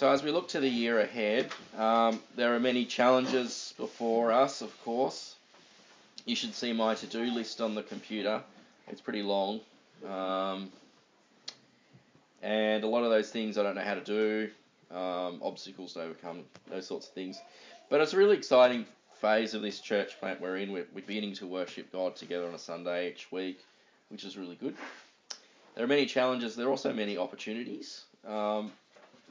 So, as we look to the year ahead, um, there are many challenges before us, of course. You should see my to do list on the computer, it's pretty long. Um, and a lot of those things I don't know how to do, um, obstacles to overcome, those sorts of things. But it's a really exciting phase of this church plant we're in. We're, we're beginning to worship God together on a Sunday each week, which is really good. There are many challenges. There are also many opportunities. Um,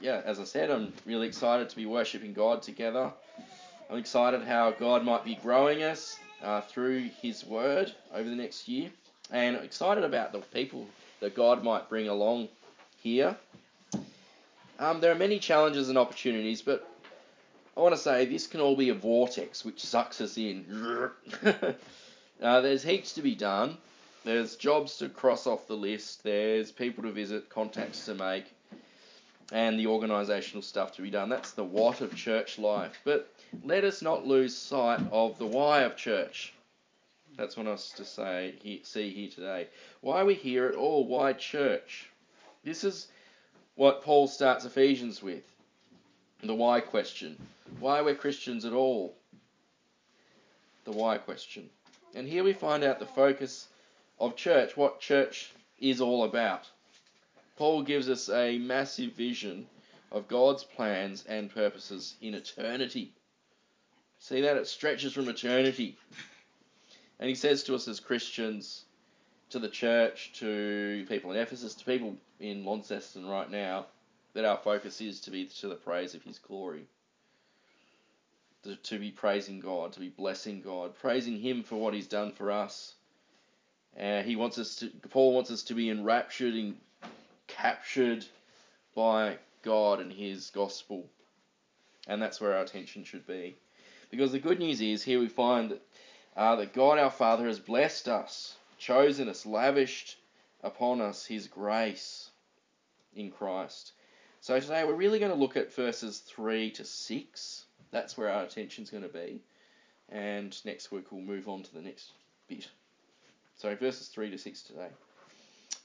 yeah, as I said, I'm really excited to be worshiping God together. I'm excited how God might be growing us uh, through His Word over the next year, and excited about the people that God might bring along here. Um, there are many challenges and opportunities, but I want to say this can all be a vortex which sucks us in. uh, there's heaps to be done. There's jobs to cross off the list. There's people to visit, contacts to make, and the organisational stuff to be done. That's the what of church life. But let us not lose sight of the why of church. That's what I was to say, see here today. Why are we here at all? Why church? This is what Paul starts Ephesians with the why question. Why we're Christians at all? The why question. And here we find out the focus of church, what church is all about. Paul gives us a massive vision of God's plans and purposes in eternity. See that? It stretches from eternity. And he says to us as Christians, to the church, to people in Ephesus, to people in Launceston right now, that our focus is to be to the praise of His glory. To, be praising God, to be blessing God, praising Him for what He's done for us. Uh, he wants us to. Paul wants us to be enraptured and captured by God and His gospel, and that's where our attention should be. Because the good news is here we find that uh, that God our Father has blessed us, chosen us, lavished upon us His grace in Christ. So today we're really going to look at verses 3 to 6. That's where our attention's going to be. And next week we'll move on to the next bit. So verses 3 to 6 today.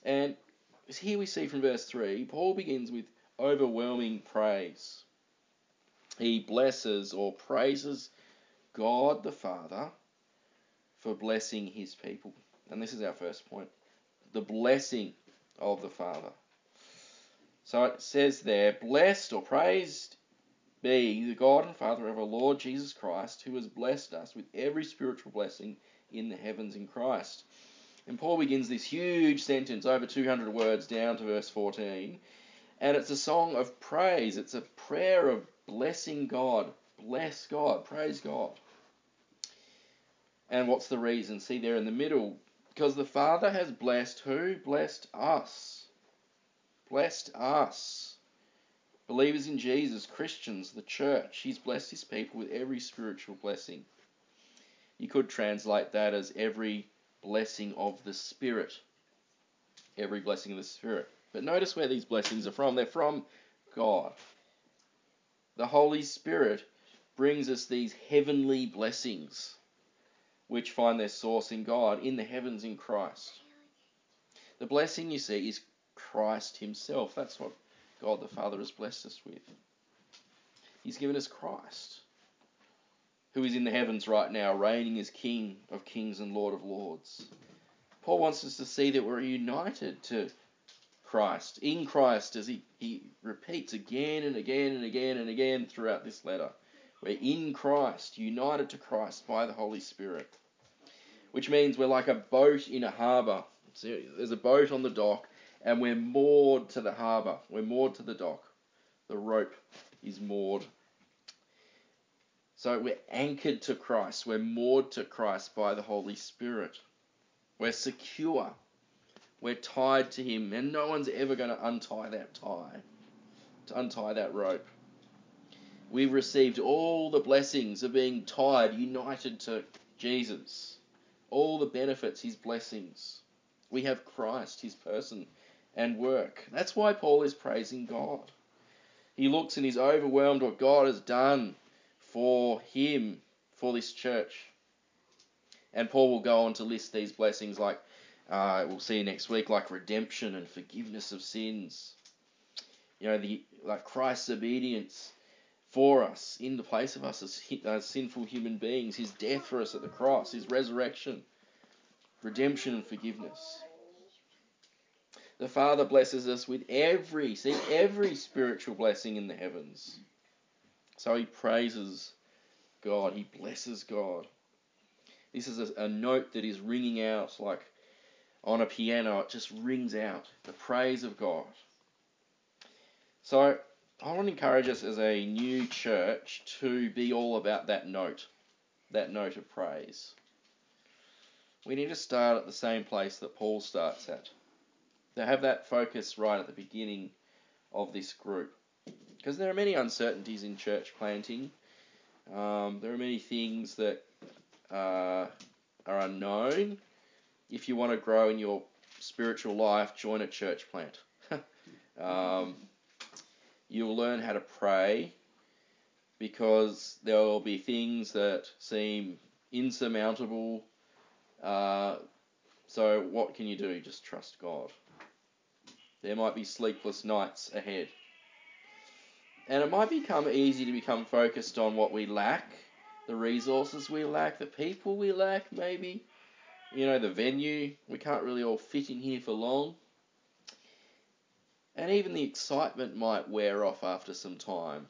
And here we see from verse 3, Paul begins with overwhelming praise. He blesses or praises God the Father for blessing his people. And this is our first point the blessing of the Father. So it says there, Blessed or praised be the God and Father of our Lord Jesus Christ, who has blessed us with every spiritual blessing in the heavens in Christ. And Paul begins this huge sentence, over 200 words, down to verse 14. And it's a song of praise. It's a prayer of blessing God. Bless God. Praise God. And what's the reason? See there in the middle. Because the Father has blessed who? Blessed us blessed us. Believers in Jesus, Christians, the church, He's blessed His people with every spiritual blessing. You could translate that as every blessing of the Spirit. Every blessing of the Spirit. But notice where these blessings are from. They're from God. The Holy Spirit brings us these heavenly blessings, which find their source in God, in the heavens in Christ. The blessing, you see, is Christ Himself. That's what God the Father has blessed us with. He's given us Christ, who is in the heavens right now, reigning as King of kings and Lord of lords. Paul wants us to see that we're united to Christ, in Christ, as he, he repeats again and again and again and again throughout this letter. We're in Christ, united to Christ by the Holy Spirit. Which means we're like a boat in a harbour. See, there's a boat on the dock, and we're moored to the harbour. We're moored to the dock. The rope is moored. So we're anchored to Christ. We're moored to Christ by the Holy Spirit. We're secure. We're tied to Him, and no one's ever going to untie that tie, to untie that rope. We've received all the blessings of being tied, united to Jesus. All the benefits, His blessings. We have Christ, His person, and work. That's why Paul is praising God. He looks and he's overwhelmed what God has done for him, for this church. And Paul will go on to list these blessings like uh, we'll see next week, like redemption and forgiveness of sins, you know, the like Christ's obedience for us in the place of us as, as sinful human beings, his death for us at the cross, his resurrection, redemption and forgiveness. The Father blesses us with every, see, every spiritual blessing in the heavens. So he praises God, he blesses God. This is a, a note that is ringing out like on a piano, it just rings out the praise of God. So I want to encourage us as a new church to be all about that note, that note of praise. We need to start at the same place that Paul starts at. To have that focus right at the beginning of this group. Because there are many uncertainties in church planting. Um, there are many things that uh, are unknown. If you want to grow in your spiritual life, join a church plant. um, you'll learn how to pray because there will be things that seem insurmountable. Uh, so, what can you do? Just trust God. There might be sleepless nights ahead. And it might become easy to become focused on what we lack, the resources we lack, the people we lack, maybe. You know, the venue. We can't really all fit in here for long. And even the excitement might wear off after some time.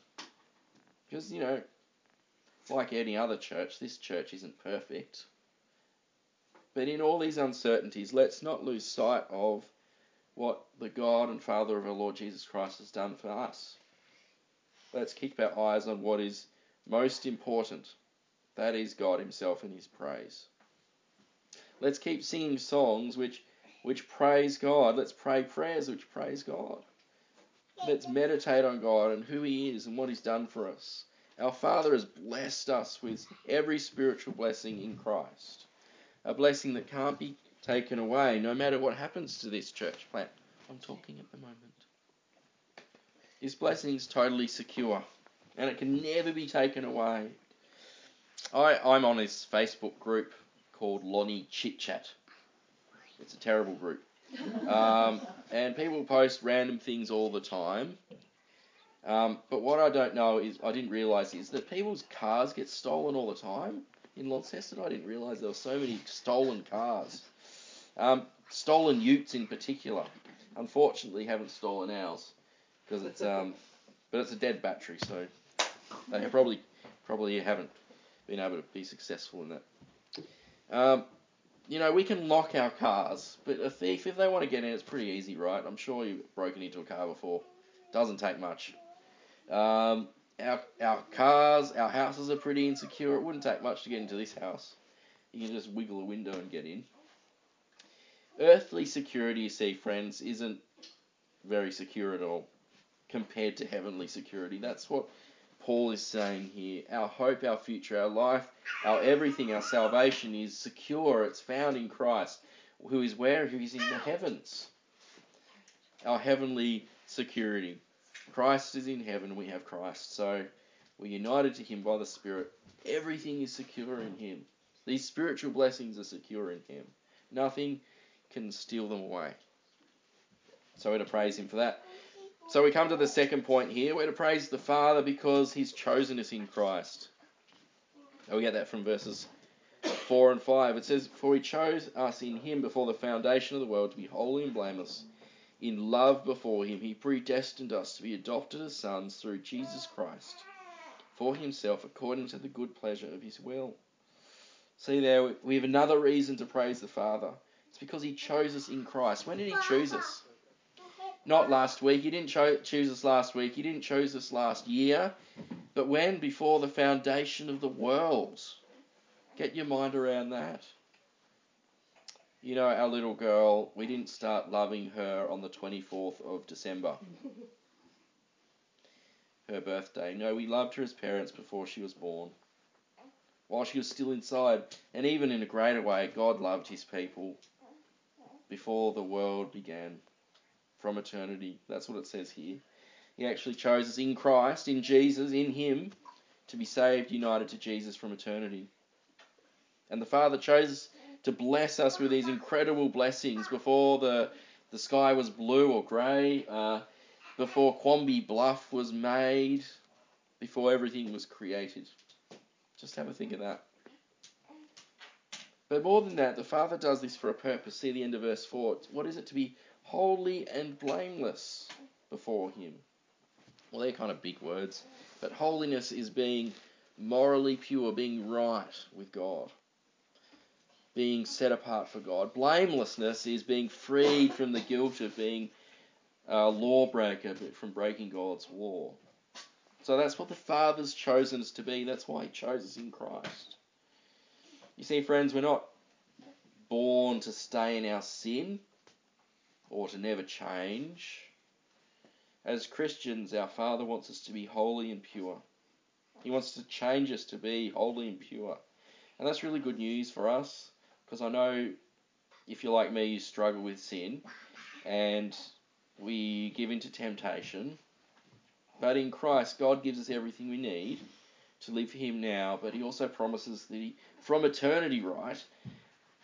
Because, you know, like any other church, this church isn't perfect. But in all these uncertainties, let's not lose sight of what the God and Father of our Lord Jesus Christ has done for us. Let's keep our eyes on what is most important. That is God Himself and His praise. Let's keep singing songs which which praise God. Let's pray prayers which praise God. Let's meditate on God and who He is and what He's done for us. Our Father has blessed us with every spiritual blessing in Christ. A blessing that can't be taken away no matter what happens to this church plant. I'm talking at the moment. This blessing is totally secure and it can never be taken away. I, I'm on his Facebook group called Lonnie Chit Chat. It's a terrible group. Um, and people post random things all the time. Um, but what I don't know is, I didn't realise is that people's cars get stolen all the time. In Launceston, I didn't realise there were so many stolen cars. Um, stolen utes in particular. Unfortunately, haven't stolen ours because it's um, but it's a dead battery, so they probably probably haven't been able to be successful in that. Um, you know, we can lock our cars, but a thief, if they want to get in, it's pretty easy, right? I'm sure you've broken into a car before. Doesn't take much. Um, our, our cars, our houses are pretty insecure. It wouldn't take much to get into this house. You can just wiggle a window and get in. Earthly security, you see, friends, isn't very secure at all compared to heavenly security. That's what Paul is saying here. Our hope, our future, our life, our everything, our salvation is secure. It's found in Christ, who is where? Who is in the heavens. Our heavenly security. Christ is in heaven, we have Christ. So we're united to Him by the Spirit. Everything is secure in Him. These spiritual blessings are secure in Him. Nothing can steal them away. So we're to praise Him for that. So we come to the second point here. We're to praise the Father because He's chosen us in Christ. And we get that from verses 4 and 5. It says, For He chose us in Him before the foundation of the world to be holy and blameless. In love before Him, He predestined us to be adopted as sons through Jesus Christ for Himself according to the good pleasure of His will. See there, we have another reason to praise the Father. It's because He chose us in Christ. When did He choose us? Not last week. He didn't cho- choose us last week. He didn't choose us last year. But when? Before the foundation of the world. Get your mind around that. You know, our little girl, we didn't start loving her on the 24th of December. Her birthday. No, we loved her as parents before she was born. While she was still inside. And even in a greater way, God loved his people before the world began from eternity. That's what it says here. He actually chose us in Christ, in Jesus, in Him, to be saved, united to Jesus from eternity. And the Father chose to bless us with these incredible blessings before the, the sky was blue or grey. Uh, before Quamby Bluff was made, before everything was created. Just have a think of that. But more than that, the Father does this for a purpose. See the end of verse 4. What is it to be holy and blameless before Him? Well, they're kind of big words. But holiness is being morally pure, being right with God, being set apart for God. Blamelessness is being freed from the guilt of being a lawbreaker, but from breaking God's law. So that's what the Father's chosen us to be. That's why He chose us in Christ. You see, friends, we're not born to stay in our sin or to never change. As Christians, our Father wants us to be holy and pure. He wants to change us to be holy and pure. And that's really good news for us because I know if you're like me, you struggle with sin and we give in to temptation. But in Christ, God gives us everything we need to live for Him now, but He also promises that He, from eternity right,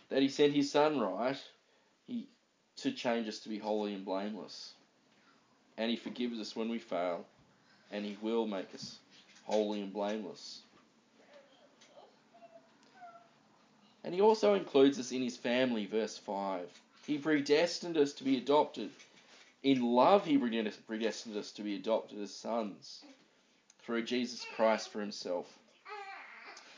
that He sent His Son right, He to change us to be holy and blameless. And He forgives us when we fail, and He will make us holy and blameless. And He also includes us in His family, verse 5. He predestined us to be adopted. In love, He predestined us to be adopted as sons through Jesus Christ for himself,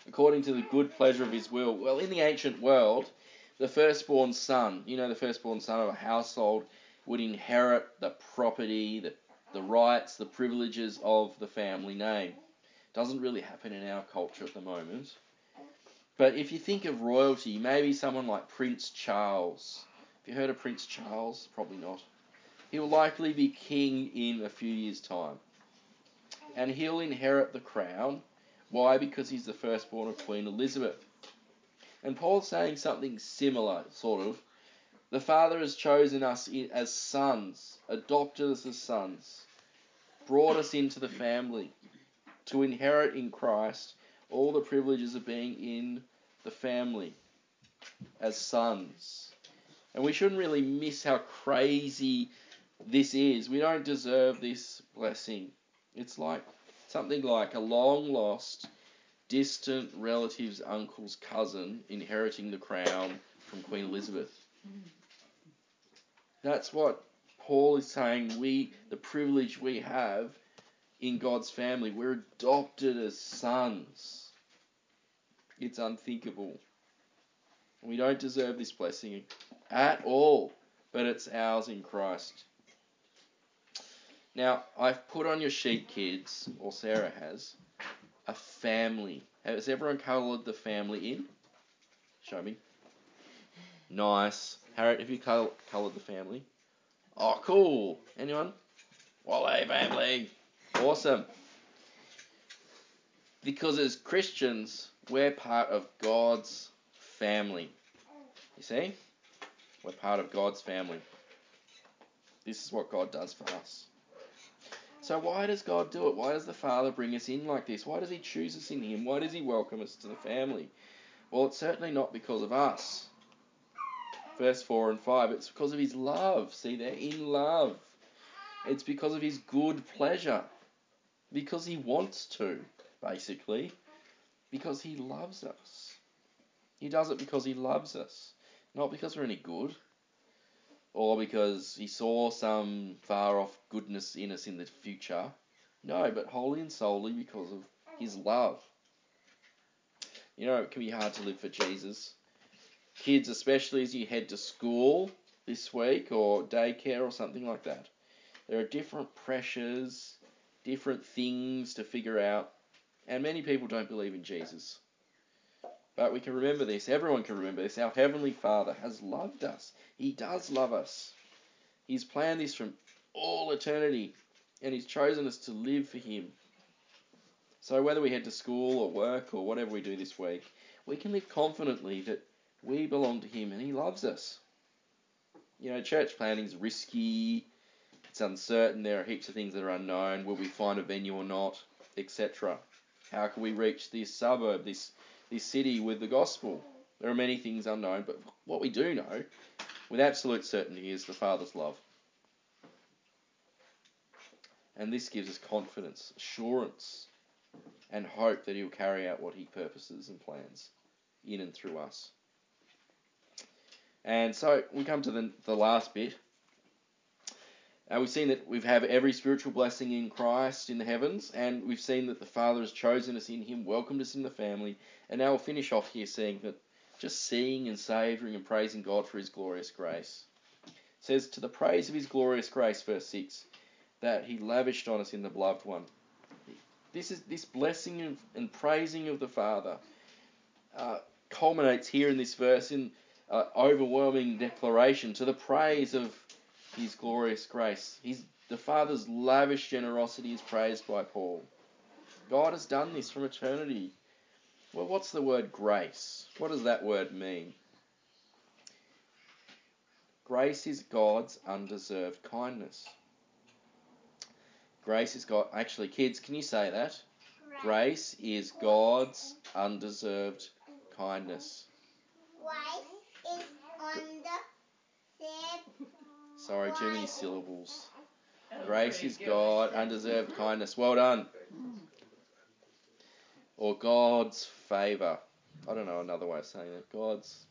according to the good pleasure of his will. Well, in the ancient world, the firstborn son, you know, the firstborn son of a household would inherit the property, the, the rights, the privileges of the family name. Doesn't really happen in our culture at the moment. But if you think of royalty, maybe someone like Prince Charles. Have you heard of Prince Charles? Probably not. He'll likely be king in a few years' time and he'll inherit the crown. Why? Because he's the firstborn of Queen Elizabeth. And Paul's saying something similar, sort of. The Father has chosen us as sons, adopted us as sons, brought us into the family to inherit in Christ all the privileges of being in the family as sons. And we shouldn't really miss how crazy this is. We don't deserve this blessing. It's like something like a long lost, distant relative's uncle's cousin inheriting the crown from Queen Elizabeth. That's what Paul is saying. We, the privilege we have in God's family, we're adopted as sons. It's unthinkable. We don't deserve this blessing at all, but it's ours in Christ. Now, I've put on your sheet, kids, or Sarah has, a family. Has everyone coloured the family in? Show me. Nice. Harriet, have you coloured the family? Oh, cool. Anyone? Wale family. Awesome. Because as Christians, we're part of God's family. You see? We're part of God's family. This is what God does for us. So why does God do it? Why does the Father bring us in like this? Why does He choose us in Him? Why does He welcome us to the family? Well, it's certainly not because of us. Verse 4 and 5, it's because of His love. See, they're in love. It's because of His good pleasure. Because He wants to, basically. Because He loves us. He does it because He loves us, not because we're any good or because he saw some far off goodness in us in the future. No, but wholly and solely because of his love. You know, it can be hard to live for Jesus. Kids, especially as you head to school this week or daycare or something like that, there are different pressures, different things to figure out, and many people don't believe in Jesus. But we can remember this, everyone can remember this. Our Heavenly Father has loved us. He does love us. He's planned this from all eternity, and He's chosen us to live for Him. So whether we head to school or work or whatever we do this week, we can live confidently that we belong to Him and He loves us. You know, church planning is risky, it's uncertain, there are heaps of things that are unknown. Will we find a venue or not, etc. How can we reach this suburb, this this city with the gospel. There are many things unknown, but what we do know with absolute certainty is the Father's love. And this gives us confidence, assurance, and hope that He'll carry out what He purposes and plans in and through us. And so we come to the, the last bit. Uh, we've seen that we have every spiritual blessing in Christ in the heavens, and we've seen that the Father has chosen us in Him, welcomed us in the family, and now we'll finish off here saying that just seeing and savouring and praising God for His glorious grace. It says, To the praise of His glorious grace, verse 6, that He lavished on us in the beloved one. This is this blessing and, and praising of the Father uh, culminates here in this verse in uh, overwhelming declaration to the praise of His glorious grace. The Father's lavish generosity is praised by Paul. God has done this from eternity. Well, what's the word grace? What does that word mean? Grace is God's undeserved kindness. Grace is God. Actually, kids, can you say that? Grace is God's undeserved kindness. Grace is undeserved. Sorry, too many syllables. Grace is God, undeserved kindness. Well done. Or God's favour. I don't know another way of saying it. God's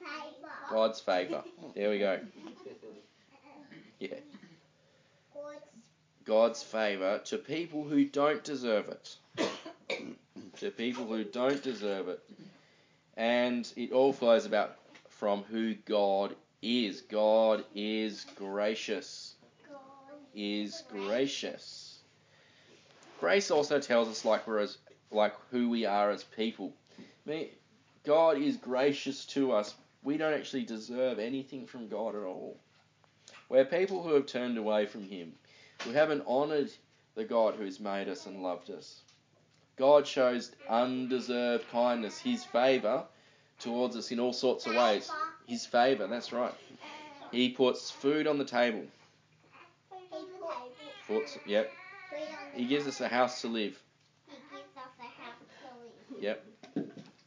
Favor. God's favour. There we go. Yeah. God's God's favour to people who don't deserve it. to people who don't deserve it. And it all flows about from who God is. God is gracious. God. Is gracious. Grace also tells us like we're as like who we are as people. I mean, God is gracious to us. We don't actually deserve anything from God at all. We're people who have turned away from Him, who haven't honoured the God who has made us and loved us. God shows undeserved kindness, His favour towards us in all sorts of ways. His favour, that's right. He puts food on the table. Puts, yep. He gives us a house to live. To. Yep.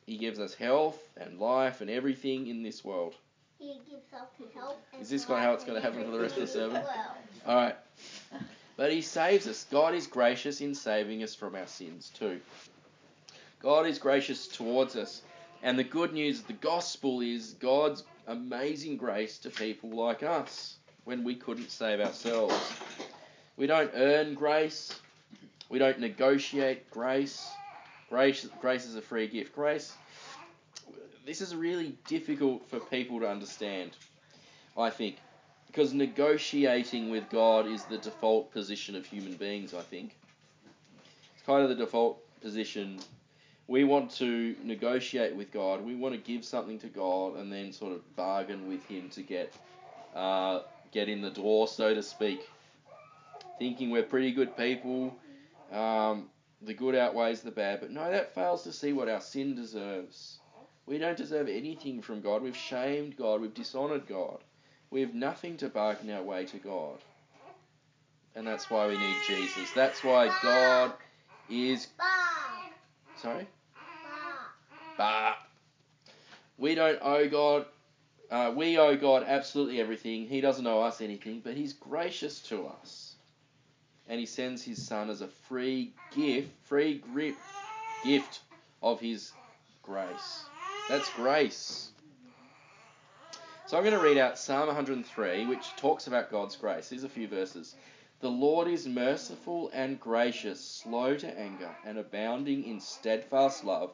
He gives us health and life and everything in this world. He gives us help. and Is this gonna- how it's gonna happen for the rest of the sermon? well. Alright. But he saves us. God is gracious in saving us from our sins too. God is gracious towards us. And the good news of the gospel is God's amazing grace to people like us when we couldn't save ourselves. We don't earn grace. We don't negotiate grace. Grace, grace is a free gift. Grace, this is really difficult for people to understand, I think because negotiating with God is the default position of human beings, I think. It's kind of the default position. We want to negotiate with God, we want to give something to God and then sort of bargain with Him to get, uh, get in the door, so to speak. Thinking we're pretty good people, um, the good outweighs the bad, but no, that fails to see what our sin deserves. We don't deserve anything from God. We've shamed God, we've dishonoured God. We have nothing to bargain our way to God. And that's why we need Jesus. That's why God is. Sorry? Bah. We don't owe God. Uh, we owe God absolutely everything. He doesn't owe us anything, but He's gracious to us. And He sends His Son as a free gift, free grip, gift of His grace. That's grace. So I'm going to read out Psalm 103, which talks about God's grace. Here's a few verses. The Lord is merciful and gracious, slow to anger, and abounding in steadfast love.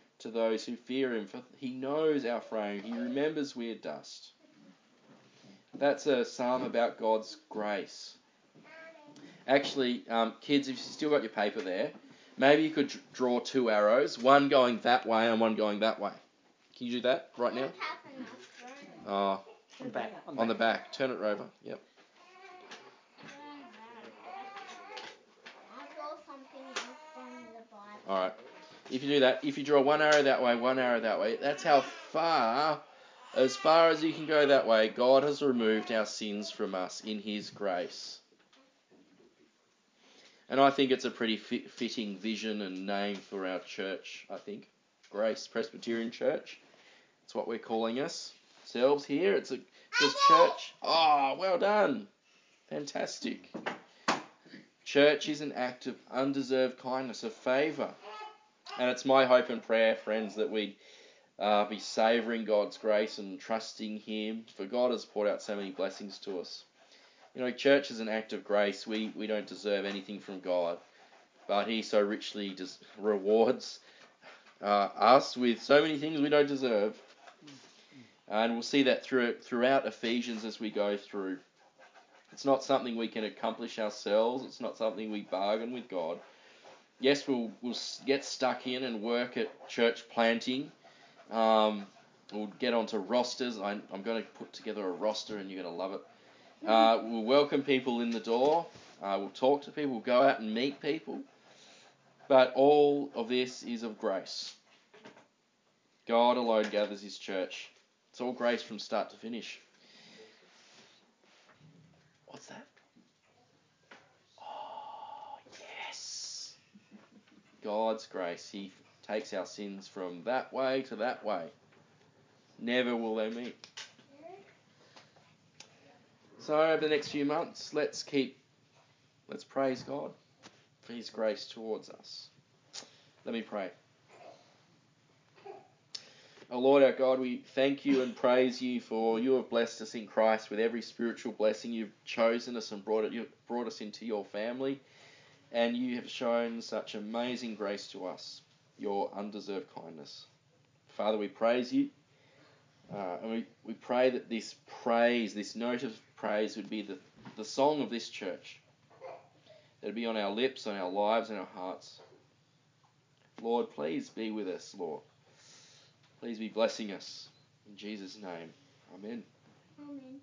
to those who fear him. For he knows our frame, he remembers we are dust. That's a psalm about God's grace. Actually, um, kids, if you still got your paper there, maybe you could draw two arrows, one going that way and one going that way. Can you do that right now? Don't have enough room. Uh, On the back. on the back. Turn it over. Yep. All right. If you do that, if you draw one arrow that way, one arrow that way, that's how far, as far as you can go that way, God has removed our sins from us in His grace. And I think it's a pretty fit, fitting vision and name for our church, I think. Grace Presbyterian Church. It's what we're calling us. Ourselves here. It's a it's church. Oh, well done. Fantastic. Church is an act of undeserved kindness, of favour. And it's my hope and prayer, friends, that we uh, be savouring God's grace and trusting Him, for God has poured out so many blessings to us. You know, church is an act of grace. We, we don't deserve anything from God, but He so richly just rewards uh, us with so many things we don't deserve. And we'll see that through, throughout Ephesians as we go through. It's not something we can accomplish ourselves. It's not something we bargain with God. Yes, we'll, we'll get stuck in and work at church planting. Um, we'll get onto rosters. I, I'm going to put together a roster and you're going to love it. Uh, we'll welcome people in the door. Uh, we'll talk to people. We'll go out and meet people. But all of this is of grace. God alone gathers his church. It's all grace from start to finish. What's that? Oh, yes. God's grace. He takes our sins from that way to that way. Never will they meet. So over the next few months, let's keep, let's praise God for His grace towards us. Let me pray. Oh Lord our God, we thank you and praise you for you have blessed us in Christ with every spiritual blessing. You've chosen us and brought it, you brought us into your family, and you have shown such amazing grace to us, your undeserved kindness. Father, we praise you. Uh, and we, we pray that this praise, this note of praise, would be the, the song of this church. That it be on our lips, on our lives, and our hearts. Lord, please be with us, Lord. Please be blessing us. In Jesus' name. Amen. Amen.